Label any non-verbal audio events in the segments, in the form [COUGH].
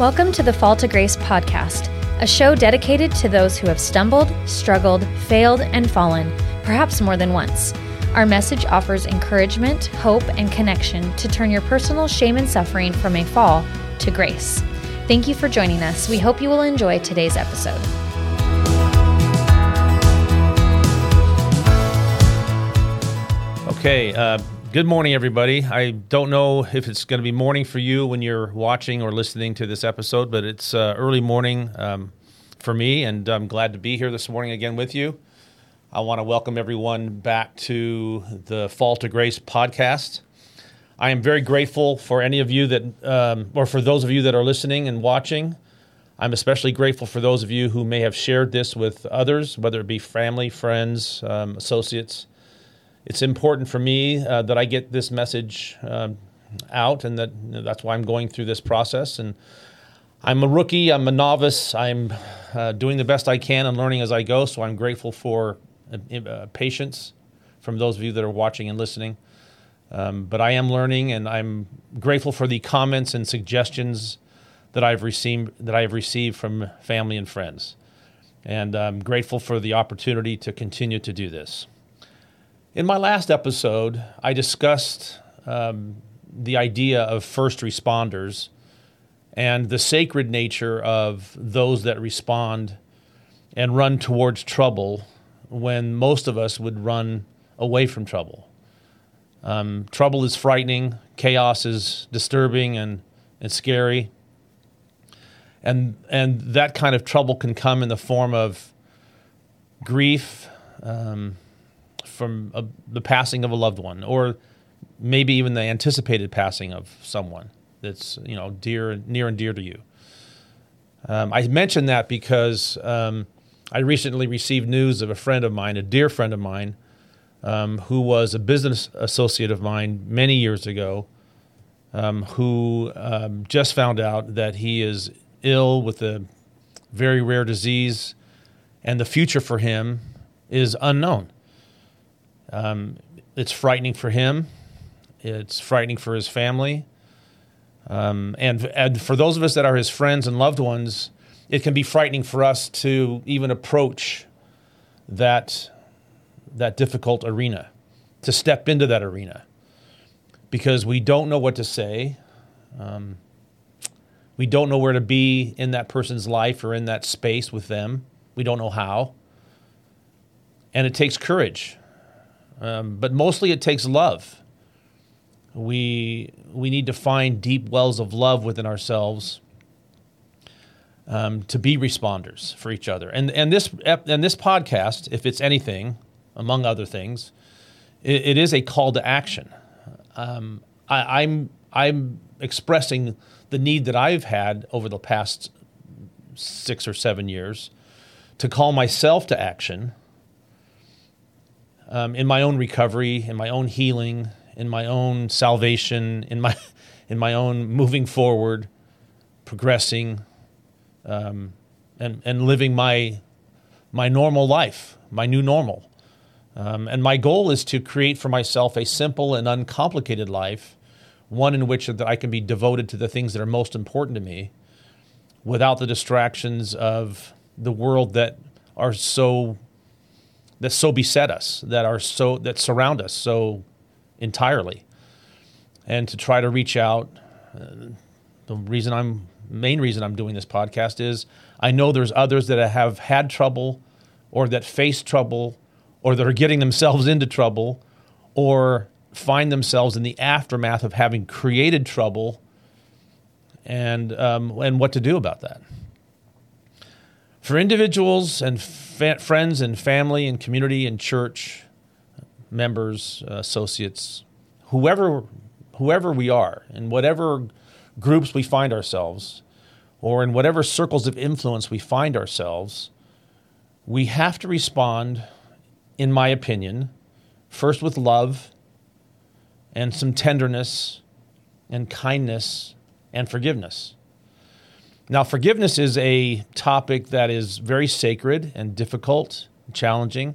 Welcome to the Fall to Grace podcast, a show dedicated to those who have stumbled, struggled, failed, and fallen, perhaps more than once. Our message offers encouragement, hope, and connection to turn your personal shame and suffering from a fall to grace. Thank you for joining us. We hope you will enjoy today's episode. Okay, uh, good morning, everybody. I don't know if it's going to be morning for you when you're watching or listening to this episode, but it's uh, early morning um, for me, and I'm glad to be here this morning again with you. I want to welcome everyone back to the Fall to Grace podcast. I am very grateful for any of you that, um, or for those of you that are listening and watching. I'm especially grateful for those of you who may have shared this with others, whether it be family, friends, um, associates it's important for me uh, that I get this message um, out, and that you know, that's why I'm going through this process. And I'm a rookie. I'm a novice. I'm uh, doing the best I can and learning as I go. So I'm grateful for uh, uh patience from those of you that are watching and listening. Um, but I am learning, and I'm grateful for the comments and suggestions that I've received that I have received from family and friends. And I'm grateful for the opportunity to continue to do this. In my last episode, I discussed um, the idea of first responders and the sacred nature of those that respond and run towards trouble when most of us would run away from trouble. Um, trouble is frightening, chaos is disturbing and, and scary. And, and that kind of trouble can come in the form of grief, um, from a, the passing of a loved one, or maybe even the anticipated passing of someone that's you know dear, near and dear to you. Um, I mention that because um, I recently received news of a friend of mine, a dear friend of mine, um, who was a business associate of mine many years ago, um, who um, just found out that he is ill with a very rare disease, and the future for him is unknown. Um, it's frightening for him. It's frightening for his family. Um, and, and for those of us that are his friends and loved ones, it can be frightening for us to even approach that, that difficult arena, to step into that arena, because we don't know what to say. Um, we don't know where to be in that person's life or in that space with them. We don't know how. And it takes courage. Um, but mostly it takes love. We, we need to find deep wells of love within ourselves um, to be responders for each other. And, and, this, and this podcast, if it's anything, among other things, it, it is a call to action. Um, I, I'm, I'm expressing the need that I've had over the past six or seven years to call myself to action um, in my own recovery, in my own healing, in my own salvation, in my [LAUGHS] in my own moving forward, progressing, um, and and living my my normal life, my new normal. Um, and my goal is to create for myself a simple and uncomplicated life, one in which that I can be devoted to the things that are most important to me, without the distractions of the world that are so that so beset us, that are so that surround us so entirely, and to try to reach out. Uh, the reason I'm main reason I'm doing this podcast is I know there's others that have had trouble, or that face trouble, or that are getting themselves into trouble, or find themselves in the aftermath of having created trouble, and um, and what to do about that. For individuals and fa- friends and family and community and church members, associates, whoever whoever we are, in whatever groups we find ourselves, or in whatever circles of influence we find ourselves, we have to respond, in my opinion, first with love and some tenderness and kindness and forgiveness. Now, forgiveness is a topic that is very sacred and difficult, and challenging.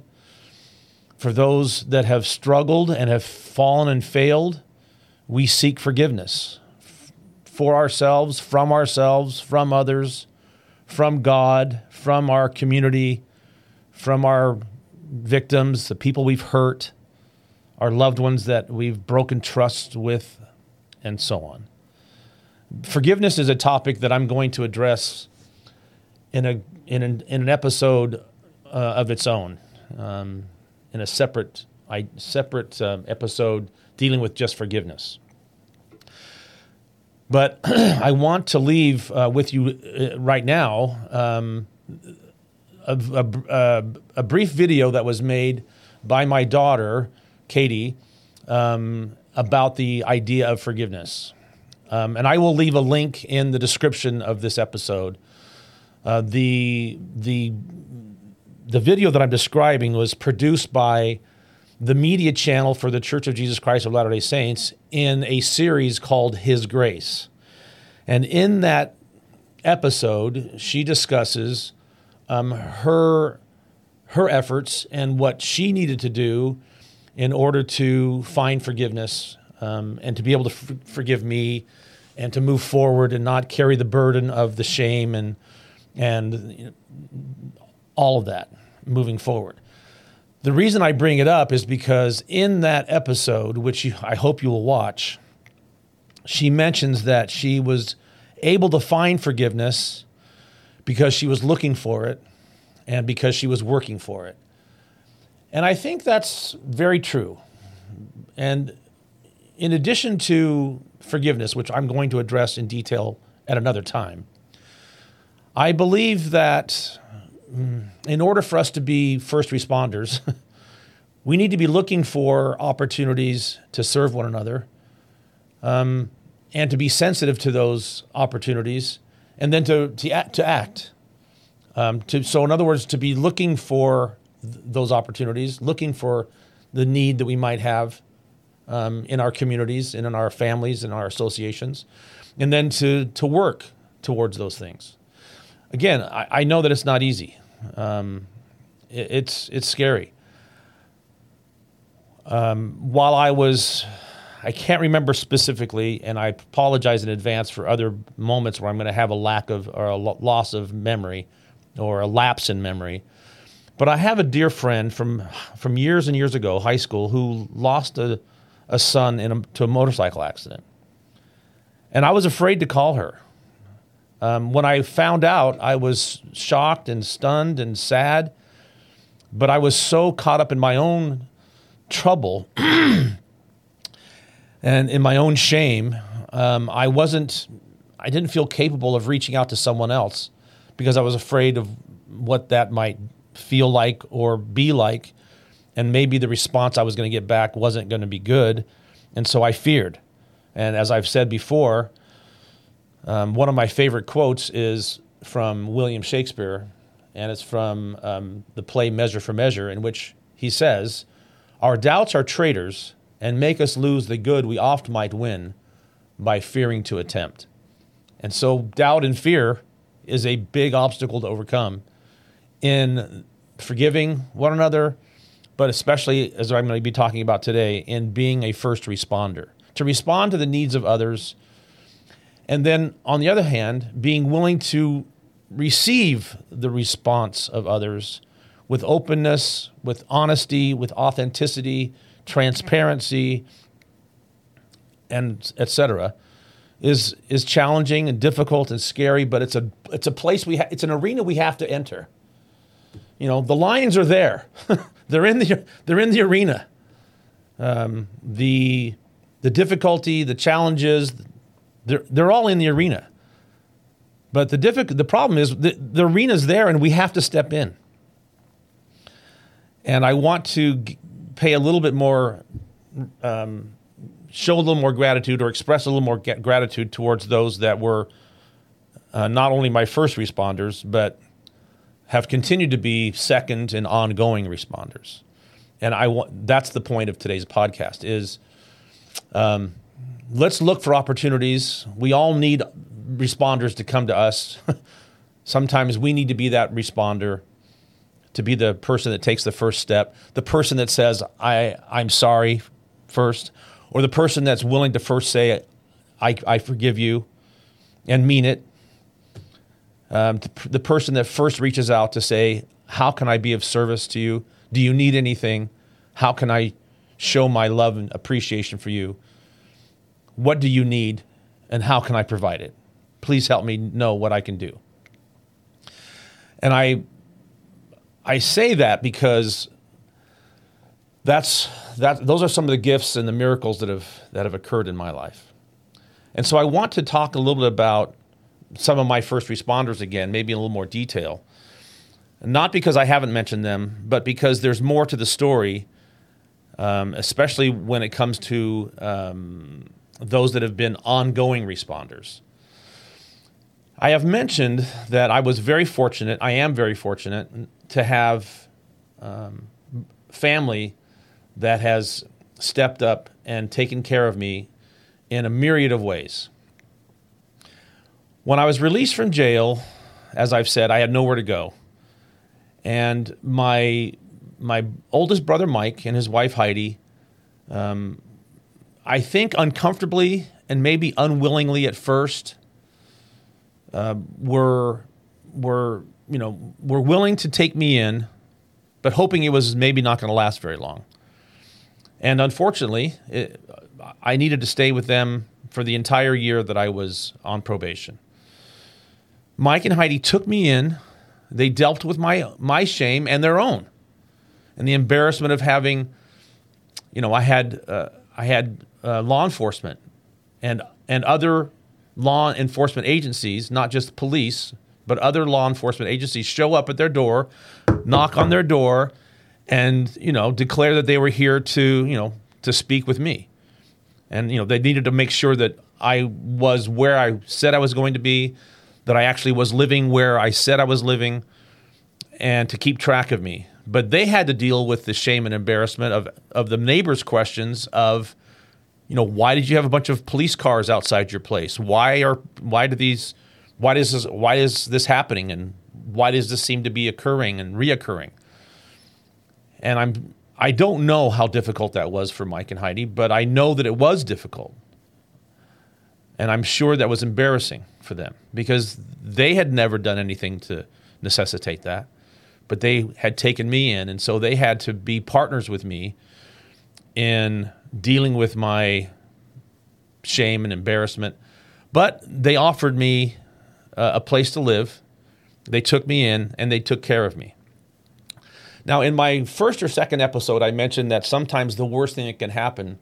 For those that have struggled and have fallen and failed, we seek forgiveness for ourselves, from ourselves, from others, from God, from our community, from our victims, the people we've hurt, our loved ones that we've broken trust with, and so on. Forgiveness is a topic that I'm going to address in a in an, in an episode uh, of its own, um, in a separate I, separate um, episode dealing with just forgiveness. But [CLEARS THROAT] I want to leave uh, with you uh, right now um, a, a, a, brief video that was made by my daughter, Katie, um, about the idea of forgiveness. Um, and I will leave a link in the description of this episode. Uh, the, the, the video that I'm describing was produced by the media channel for the Church of Jesus Christ of Latter day Saints in a series called His Grace. And in that episode, she discusses um, her, her efforts and what she needed to do in order to find forgiveness um, and to be able to f- forgive me and to move forward and not carry the burden of the shame and, and you know, all of that moving forward. The reason I bring it up is because in that episode, which you, I hope you will watch, she mentions that she was able to find forgiveness because she was looking for it and because she was working for it. And I think that's very true. And in addition to forgiveness, which I'm going to address in detail at another time, I believe that in order for us to be first responders, [LAUGHS] we need to be looking for opportunities to serve one another um, and to be sensitive to those opportunities and then to, to, act. To act. Um, to, so, in other words, to be looking for th- those opportunities, looking for the need that we might have um, in our communities and in our families and our associations, and then to, to work towards those things. Again, I, I know that it's not easy. Um, it, it's it's scary. Um, while I was, I can't remember specifically, and I apologize in advance for other moments where I'm going to have a lack of or a loss of memory or a lapse in memory. But I have a dear friend from from years and years ago, high school, who lost a, a son in a, to a motorcycle accident, and I was afraid to call her. Um, when I found out, I was shocked and stunned and sad, but I was so caught up in my own trouble [CLEARS THROAT] and in my own shame, um, I wasn't, I didn't feel capable of reaching out to someone else because I was afraid of what that might feel like or be like. And maybe the response I was going to get back wasn't going to be good. And so I feared. And as I've said before, um, one of my favorite quotes is from William Shakespeare, and it's from um, the play Measure for Measure, in which he says, Our doubts are traitors and make us lose the good we oft might win by fearing to attempt. And so, doubt and fear is a big obstacle to overcome in forgiving one another, but especially, as I'm going to be talking about today, in being a first responder. To respond to the needs of others and then, on the other hand, being willing to receive the response of others with openness, with honesty, with authenticity, transparency, and etc. is is challenging and difficult and scary, but it's a it's a place we ha- it's an arena we have to enter. You know, the lions are there; [LAUGHS] they're in the they're in the arena. Um, the the difficulty, the challenges, they're, they're all in the arena. But the, difficult, the problem is the, the arena's there and we have to step in. And I want to g- pay a little bit more, um, show a little more gratitude or express a little more gratitude towards those that were uh, not only my first responders, but have continued to be second and ongoing responders. And I want that's the point of today's podcast is um, let's look for opportunities. We all need responders to come to us. [LAUGHS] Sometimes we need to be that responder, to be the person that takes the first step, the person that says, I, I'm sorry first, or the person that's willing to first say, I, I forgive you. and mean it. Um, the, person that first reaches out to say, How can I be of service to you? Do you need anything? How can I show my love and appreciation for you? What do you need? And how can I provide it? Please help me know what I can do. And I, I say that because that's, that, those are some of the gifts and the miracles that have, that have occurred in my life. And so I want to talk a little bit about some of my first responders again, maybe in a little more detail. Not because I haven't mentioned them, but because there's more to the story, um, especially when it comes to um, those that have been ongoing responders. I have mentioned that I was very fortunate, I am very fortunate to have um, family that has stepped up and taken care of me in a myriad of ways. When I was released from jail, as I've said, I had nowhere to go. And my, my oldest brother, Mike, and his wife, Heidi, um, I think uncomfortably and maybe unwillingly at first, uh, were, were, you know, were willing to take me in, but hoping it was maybe not going to last very long. And unfortunately, it, I needed to stay with them for the entire year that I was on probation. Mike and Heidi took me in. They dealt with my my shame and their own, and the embarrassment of having, you know, I had uh, I had uh, law enforcement and and other law enforcement agencies, not just police, but other law enforcement agencies show up at their door, knock on their door, and you know declare that they were here to you know to speak with me, and you know they needed to make sure that I was where I said I was going to be that I actually was living where I said I was living and to keep track of me. But they had to deal with the shame and embarrassment of, of the neighbors' questions of, you know, why did you have a bunch of police cars outside your place? Why are why do these why does this why is this happening and why does this seem to be occurring and reoccurring? And I'm I don't know how difficult that was for Mike and Heidi, but I know that it was difficult. And I'm sure that was embarrassing for them because they had never done anything to necessitate that. But they had taken me in, and so they had to be partners with me in dealing with my shame and embarrassment. But they offered me uh, a place to live. They took me in and they took care of me. Now, in my first or second episode, I mentioned that sometimes the worst thing that can happen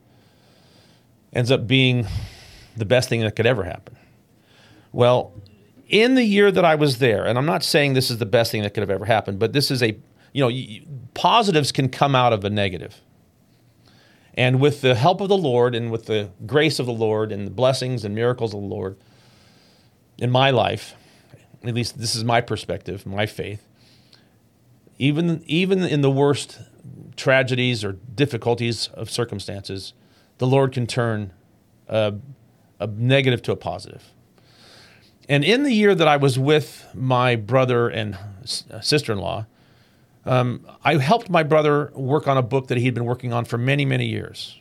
ends up being the best thing that could ever happen. Well, in the year that I was there, and I'm not saying this is the best thing that could have ever happened, but this is a, you know, positives can come out of a negative. And with the help of the Lord and with the grace of the Lord and the blessings and miracles of the Lord in my life, at least this is my perspective, my faith, even, even in the worst tragedies or difficulties of circumstances, the Lord can turn a, a negative to a positive. And in the year that I was with my brother and uh, sister in law, um, I helped my brother work on a book that he'd been working on for many, many years.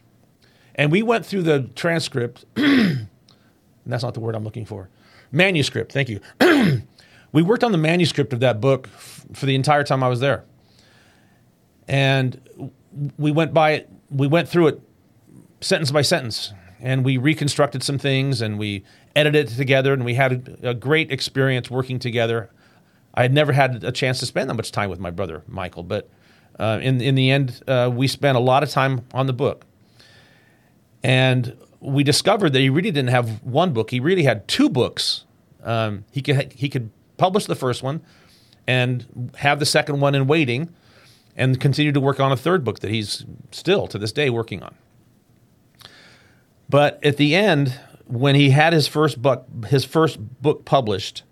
And we went through the transcript, [CLEARS THROAT] that's not the word I'm looking for manuscript, thank you. [CLEARS THROAT] we worked on the manuscript of that book f- for the entire time I was there. And we went by it, we went through it sentence by sentence, and we reconstructed some things and we edited it together, and we had a, a great experience working together. I had never had a chance to spend that much time with my brother Michael, but uh, in in the end, uh, we spent a lot of time on the book, and we discovered that he really didn't have one book; he really had two books. Um, he could he could publish the first one, and have the second one in waiting, and continue to work on a third book that he's still to this day working on. But at the end, when he had his first book, his first book published,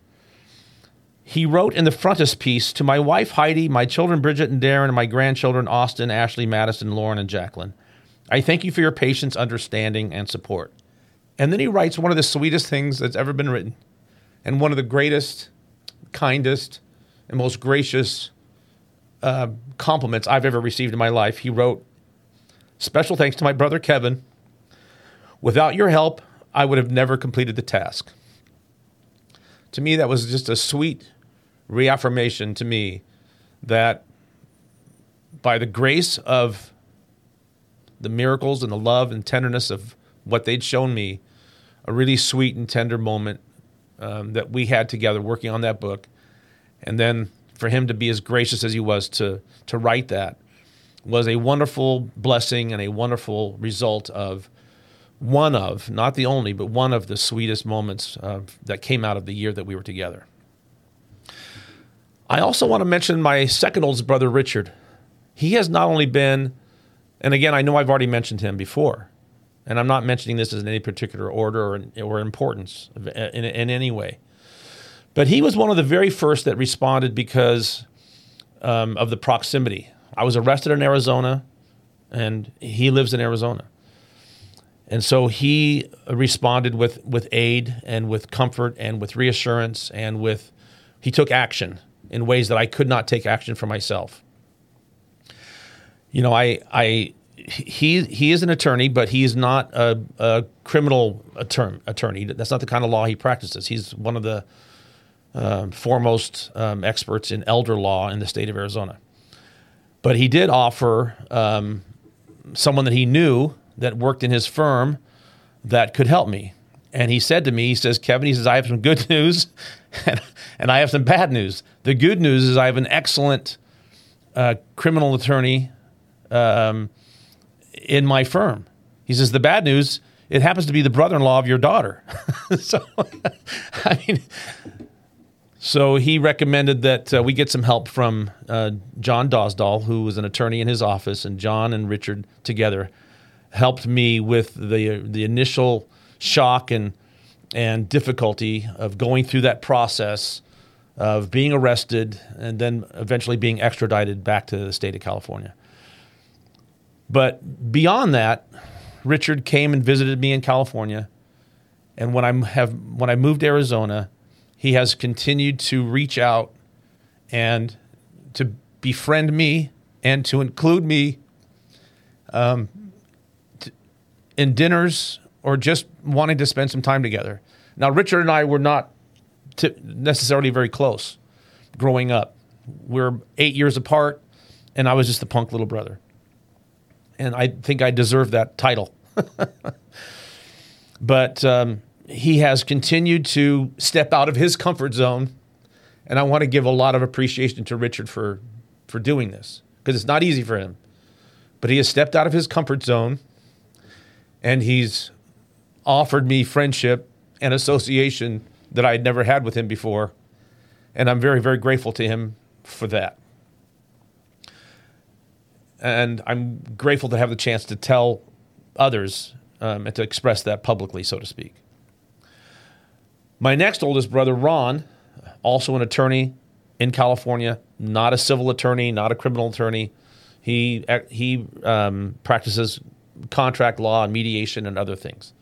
he wrote in the frontispiece to my wife Heidi, my children Bridget and Darren, and my grandchildren Austin, Ashley, Madison, Lauren, and Jacqueline. I thank you for your patience, understanding, and support. And then he writes one of the sweetest things that's ever been written, and one of the greatest, kindest, and most gracious uh, compliments I've ever received in my life. He wrote, Special thanks to my brother Kevin. Without your help, I would have never completed the task. to me, that was just a sweet reaffirmation to me that by the grace of the miracles and the love and tenderness of what they'd shown me, a really sweet and tender moment um, that we had together working on that book. And then for him to be as gracious as he was to, to write that was a wonderful blessing and a wonderful result of one of, not the only, but one of the sweetest moments uh, that came out of the year that we were together. I also want to mention my second oldest brother, Richard. He has not only been, and again, I know I've already mentioned him before, and I'm not mentioning this in any particular order or, or importance in, in any way, but he was one of the very first that responded because um, of the proximity. I was arrested in Arizona, and he lives in Arizona. And so he responded with, with aid and with comfort and with reassurance and with, he took action in ways that I could not take action for myself. You know, I, I, he, he is an attorney, but he is not a, a criminal attorney, attorney. That's not the kind of law he practices. He's one of the uh, foremost um, experts in elder law in the state of Arizona. But he did offer um, someone that he knew that worked in his firm that could help me. And he said to me, he says, Kevin, he says, I have some good [LAUGHS] news and, and I have some bad news. The good news is I have an excellent uh, criminal attorney um, in my firm. He says, the bad news, it happens to be the brother in law of your daughter. [LAUGHS] so, [LAUGHS] I mean, so he recommended that uh, we get some help from uh, John Dosdall, who was an attorney in his office, and John and Richard together helped me with the the initial shock and and difficulty of going through that process of being arrested and then eventually being extradited back to the state of California. But beyond that, Richard came and visited me in California, and when I have when I moved to Arizona, he has continued to reach out and to befriend me and to include me um, in dinners or just wanting to spend some time together. Now, Richard and I were not t- necessarily very close growing up. We're eight years apart, and I was just the punk little brother. And I think I deserve that title. [LAUGHS] but um, he has continued to step out of his comfort zone. And I want to give a lot of appreciation to Richard for, for doing this because it's not easy for him. But he has stepped out of his comfort zone and he's offered me friendship and association that I had never had with him before. And I'm very, very grateful to him for that. And I'm grateful to have the chance to tell others um, and to express that publicly, so to speak. My next oldest brother, Ron, also an attorney in California, not a civil attorney, not a criminal attorney. He, he um, practices contract law and mediation and other things.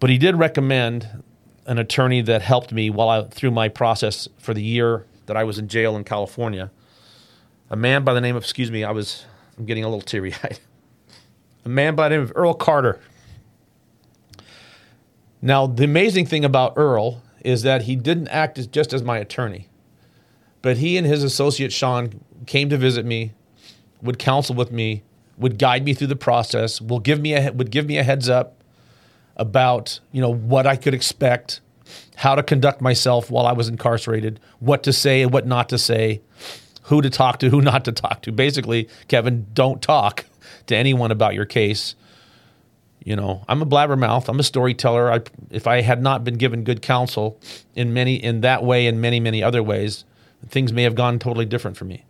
But he did recommend an attorney that helped me while I through my process for the year that I was in jail in California. A man by the name of excuse me, I was I'm getting a little teary eyed. A man by the name of Earl Carter. Now, the amazing thing about Earl is that he didn't act as, just as my attorney, but he and his associate Sean came to visit me, would counsel with me, would guide me through the process, will give me a, would give me a heads up about you know what I could expect, how to conduct myself while I was incarcerated, what to say and what not to say, who to talk to, who not to talk to. Basically, Kevin, don't talk to anyone about your case. You know, I'm a blabbermouth. I'm a storyteller. I, if I had not been given good counsel in many in that way and many many other ways, things may have gone totally different for me.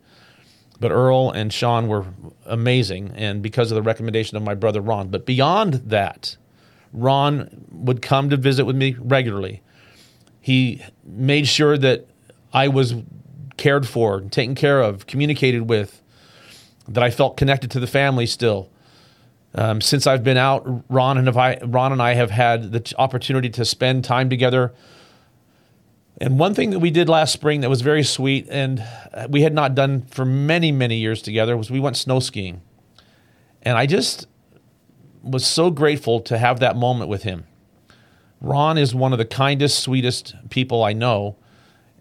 But Earl and Sean were amazing, and because of the recommendation of my brother Ron. But beyond that, Ron would come to visit with me regularly. He made sure that I was cared for, taken care of, communicated with, that I felt connected to the family still. Um, since I've been out, Ron and, I, Ron and I have had the opportunity to spend time together and one thing that we did last spring that was very sweet and we had not done for many, many years together was we went snow skiing. And I just was so grateful to have that moment with him. Ron is one of the kindest, sweetest people I know,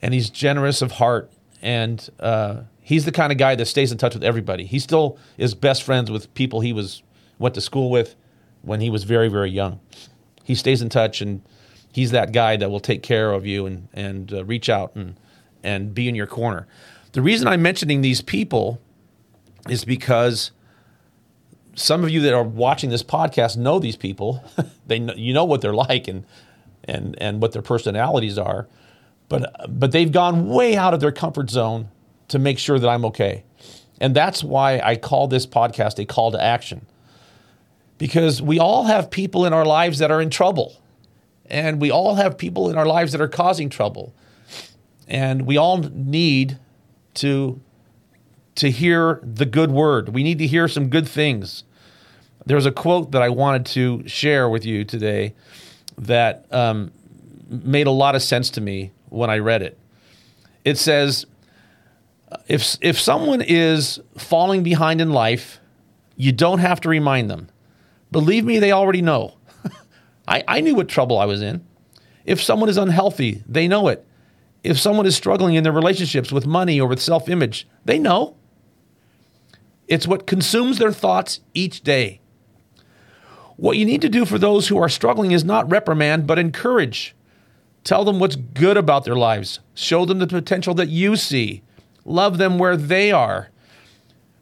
and he's generous of heart, and uh, he's the kind of guy that stays in touch with everybody. He still is best friends with people he was went to school with when he was very, very young. He stays in touch, and he's that guy that will take care of you and and uh, reach out and and be in your corner. The reason I'm mentioning these people is because some of you that are watching this podcast know these people. [LAUGHS] they know, you know what they're like and and and what their personalities are, but but they've gone way out of their comfort zone to make sure that I'm okay. And that's why I call this podcast a call to action. Because we all have people in our lives that are in trouble. And we all have people in our lives that are causing trouble. And we all need to to hear the good word. We need to hear some good things. There's a quote that I wanted to share with you today that um, made a lot of sense to me when I read it. It says, if, if someone is falling behind in life, you don't have to remind them. Believe me, they already know. I, I knew what trouble I was in. If someone is unhealthy, they know it. If someone is struggling in their relationships with money or with self image, they know. It's what consumes their thoughts each day. What you need to do for those who are struggling is not reprimand, but encourage. Tell them what's good about their lives. Show them the potential that you see. Love them where they are.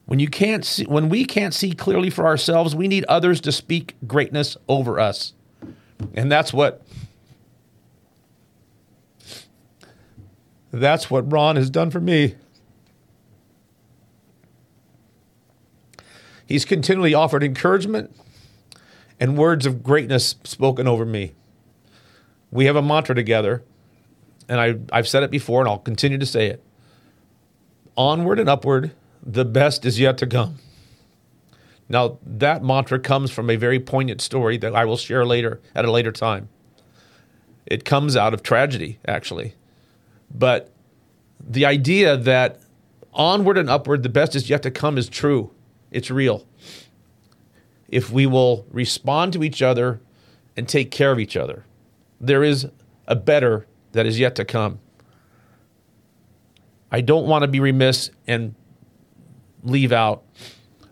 When you can't see, when we can't see clearly for ourselves, we need others to speak greatness over us. And that's what that's what Ron has done for me. He's continually offered encouragement and words of greatness spoken over me. We have a mantra together, and I, I've said it before and I'll continue to say it. Onward and upward, the best is yet to come. Now, that mantra comes from a very poignant story that I will share later at a later time. It comes out of tragedy, actually. But the idea that onward and upward, the best is yet to come is true. It's real. If we will respond to each other and take care of each other, there is a better that is yet to come. I don't want to be remiss and leave out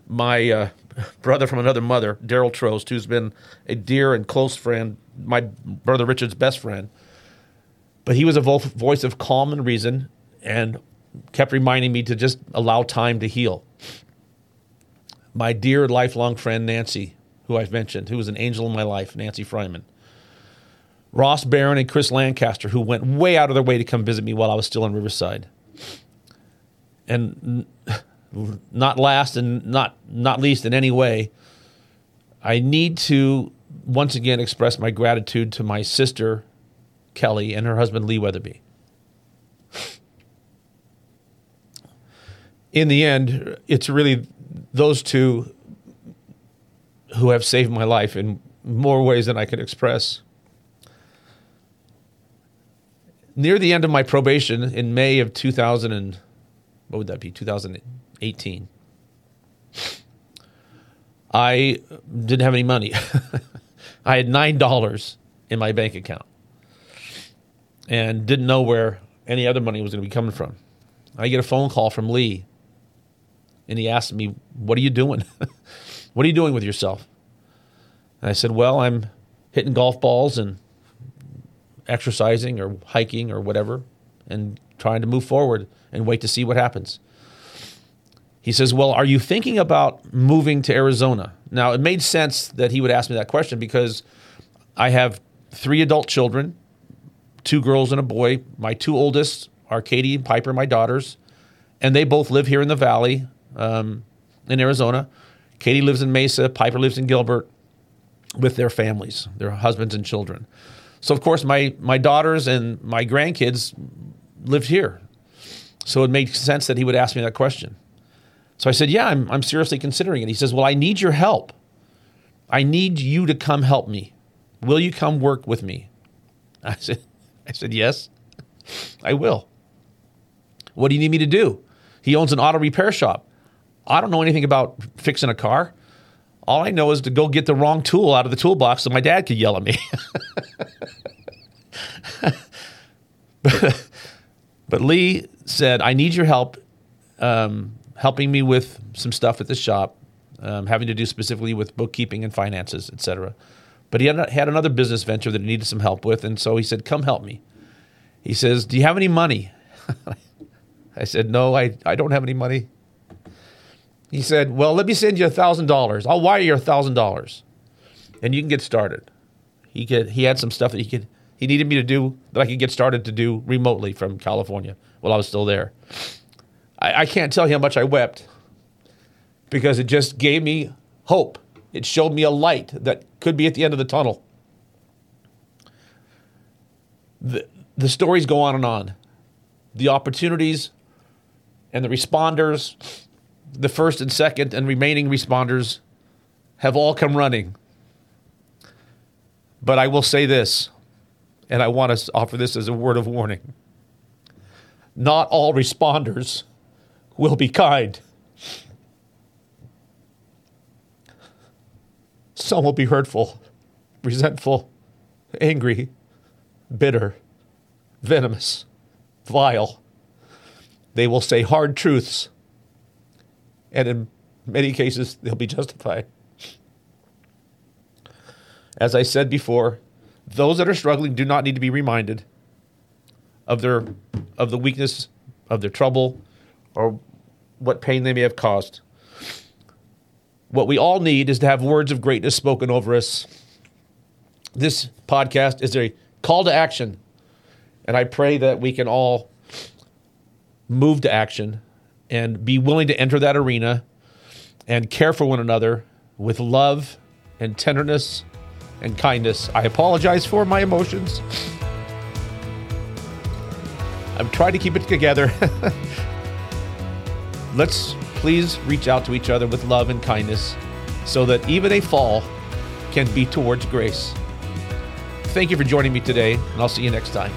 my uh, [LAUGHS] brother from another mother, Daryl Trost, who's been a dear and close friend, my brother Richard's best friend. But he was a vo- voice of calm and reason and kept reminding me to just allow time to heal my dear lifelong friend Nancy, who I've mentioned, who was an angel in my life, Nancy Fryman. Ross Barron and Chris Lancaster, who went way out of their way to come visit me while I was still in Riverside. And [LAUGHS] not last and not not least in any way, I need to once again express my gratitude to my sister Kelly and her husband Lee Weatherby. In the end, it's really those two who have saved my life in more ways than I can express. Near the end of my probation in May of 2000 and what would that be? 2018. I didn't have any money. [LAUGHS] I had $9 in my bank account and didn't know where any other money was going to be coming from. I get a phone call from Lee and he asked me, What are you doing? [LAUGHS] what are you doing with yourself? And I said, Well, I'm hitting golf balls and exercising or hiking or whatever and trying to move forward and wait to see what happens. He says, Well, are you thinking about moving to Arizona? Now, it made sense that he would ask me that question because I have three adult children, two girls and a boy. My two oldest are Katie and Piper, my daughters, and they both live here in the valley um, in Arizona. Katie lives in Mesa. Piper lives in Gilbert with their families, their husbands and children. So of course, my my daughters and my grandkids lived here. So it made sense that he would ask me that question. So I said, "Yeah, I'm I'm seriously considering it." He says, "Well, I need your help. I need you to come help me. Will you come work with me?" I said, "I said yes, I will." What do you need me to do? He owns an auto repair shop. I don't know anything about fixing a car. All I know is to go get the wrong tool out of the toolbox so my dad could yell at me. [LAUGHS] but Lee said, I need your help um, helping me with some stuff at the shop, um, having to do specifically with bookkeeping and finances, etc. But he had, had another business venture that he needed some help with, and so he said, "Come help me." He says, "Do you have any money?" [LAUGHS] I said, "No, I, I don't have any money." He said, "Well, let me send you a thousand dollars. I'll wire you a thousand dollars, and you can get started." He could he had some stuff that he could he needed me to do that I could get started to do remotely from California while I was still there. I, I can't tell you how much I wept because it just gave me hope. It showed me a light that could be at the end of the tunnel. The, the stories go on and on. The opportunities and the responders, the first and second and remaining responders, have all come running. But I will say this, and I want to offer this as a word of warning. Not all responders will be kind. Some will be hurtful, resentful, angry, bitter, venomous, vile. They will say hard truths, and in many cases, they'll be justified. As I said before, those that are struggling do not need to be reminded of their of the weakness of their trouble or what pain they may have caused. What we all need is to have words of greatness spoken over us. This podcast is a call to action, and I pray that we can all move to action and be willing to enter that arena and care for one another with love and tenderness and kindness. I apologize for my emotions. I'm trying to keep it together. [LAUGHS] Let's please reach out to each other with love and kindness so that even a fall can be towards grace. Thank you for joining me today, and I'll see you next time.